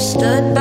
To be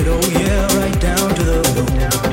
it, oh yeah, right down to the bone.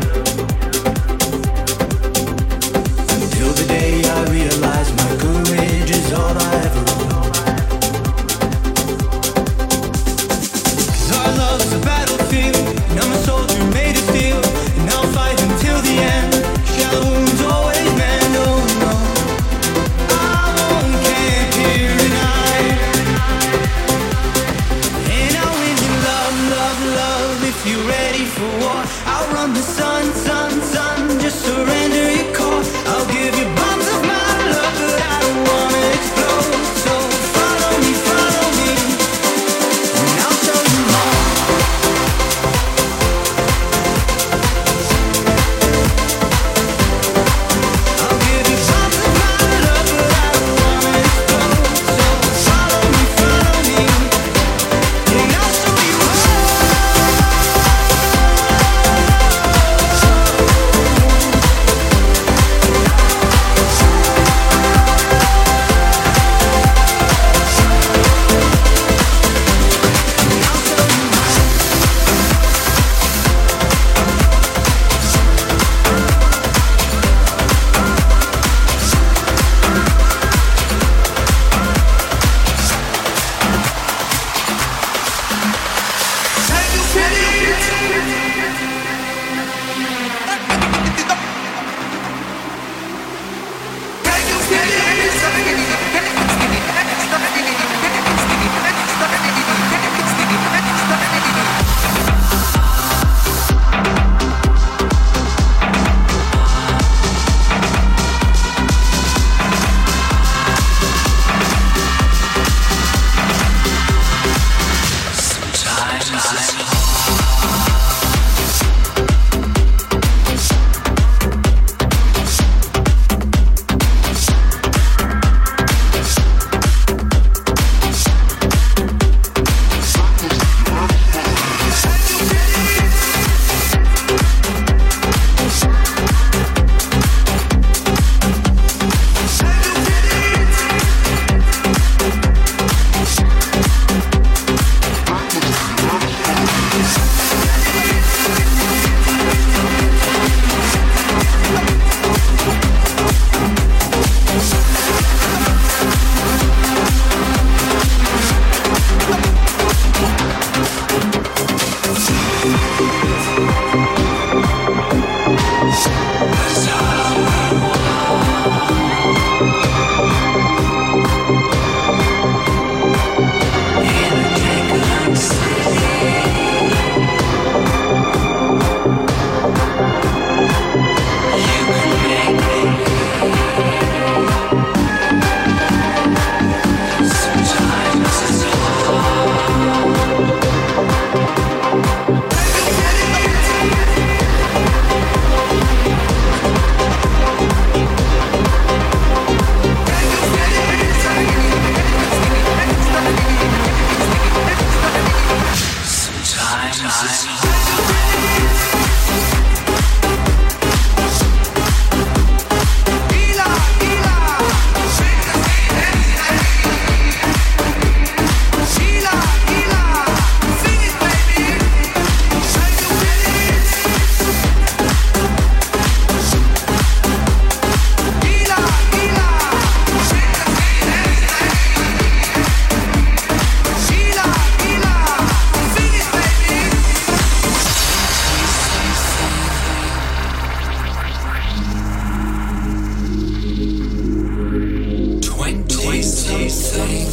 Wasting.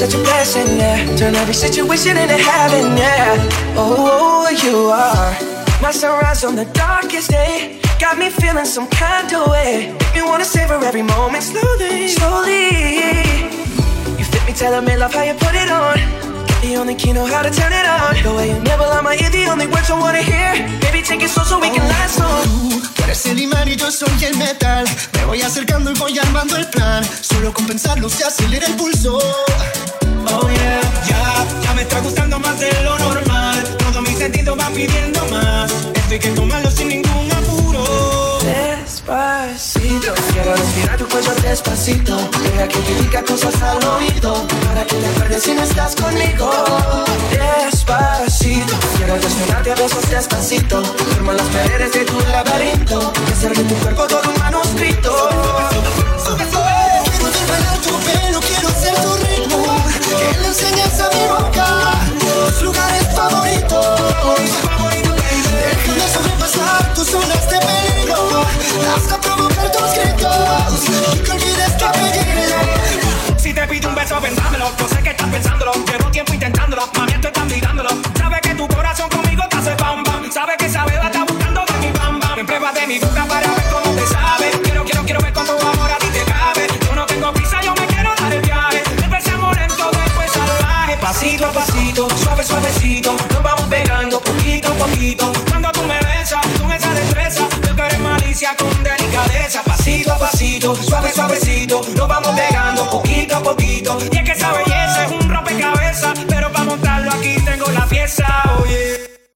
Such a blessing, yeah. Turn every situation into heaven, yeah. Oh, you are my sunrise on the darkest day. Got me feeling some kind of way. Make me wanna savor every moment slowly, slowly. You fit me, telling me love how you put it on. The only key know how to turn it on. The way you never on my ear, the only words I wanna hear. Baby, take it slow so we can last on. Tú eres el imán y yo soy el metal. Me voy acercando y voy armando el plan. Solo con pensarlo se acelera el pulso. Ya, ya me está gustando más de lo normal. Todo mi sentido va pidiendo más. Esto hay que tomarlo sin ningún apuro. Despacito, quiero respirar tu cuello despacito. Deja que te diga cosas al oído. Para que te acuerdes si no estás conmigo. Despacito, quiero desnudarte a besos despacito. Firma las paredes de tu laberinto. Hacer tu cuerpo todo manuscrito. Que le enseñes a mi boca tus lugares favoritos. Déjame sobrepasar tus zonas de peligro. Hasta provocar tus gritos. Y que olvides tu apellido. Si te pido un beso, pensámelo. Yo sé que estás pensándolo. Llevo tiempo intentándolo. Pasito a pasito, suave, suavecito. Nos vamos pegando poquito a poquito. Cuando tú me besas, con esa destreza. Yo que eres malicia con delicadeza. Pasito a pasito, suave, suavecito. Nos vamos pegando poquito a poquito. Y es que esa belleza es un rompecabezas. Pero para montarlo aquí tengo la pieza, oye.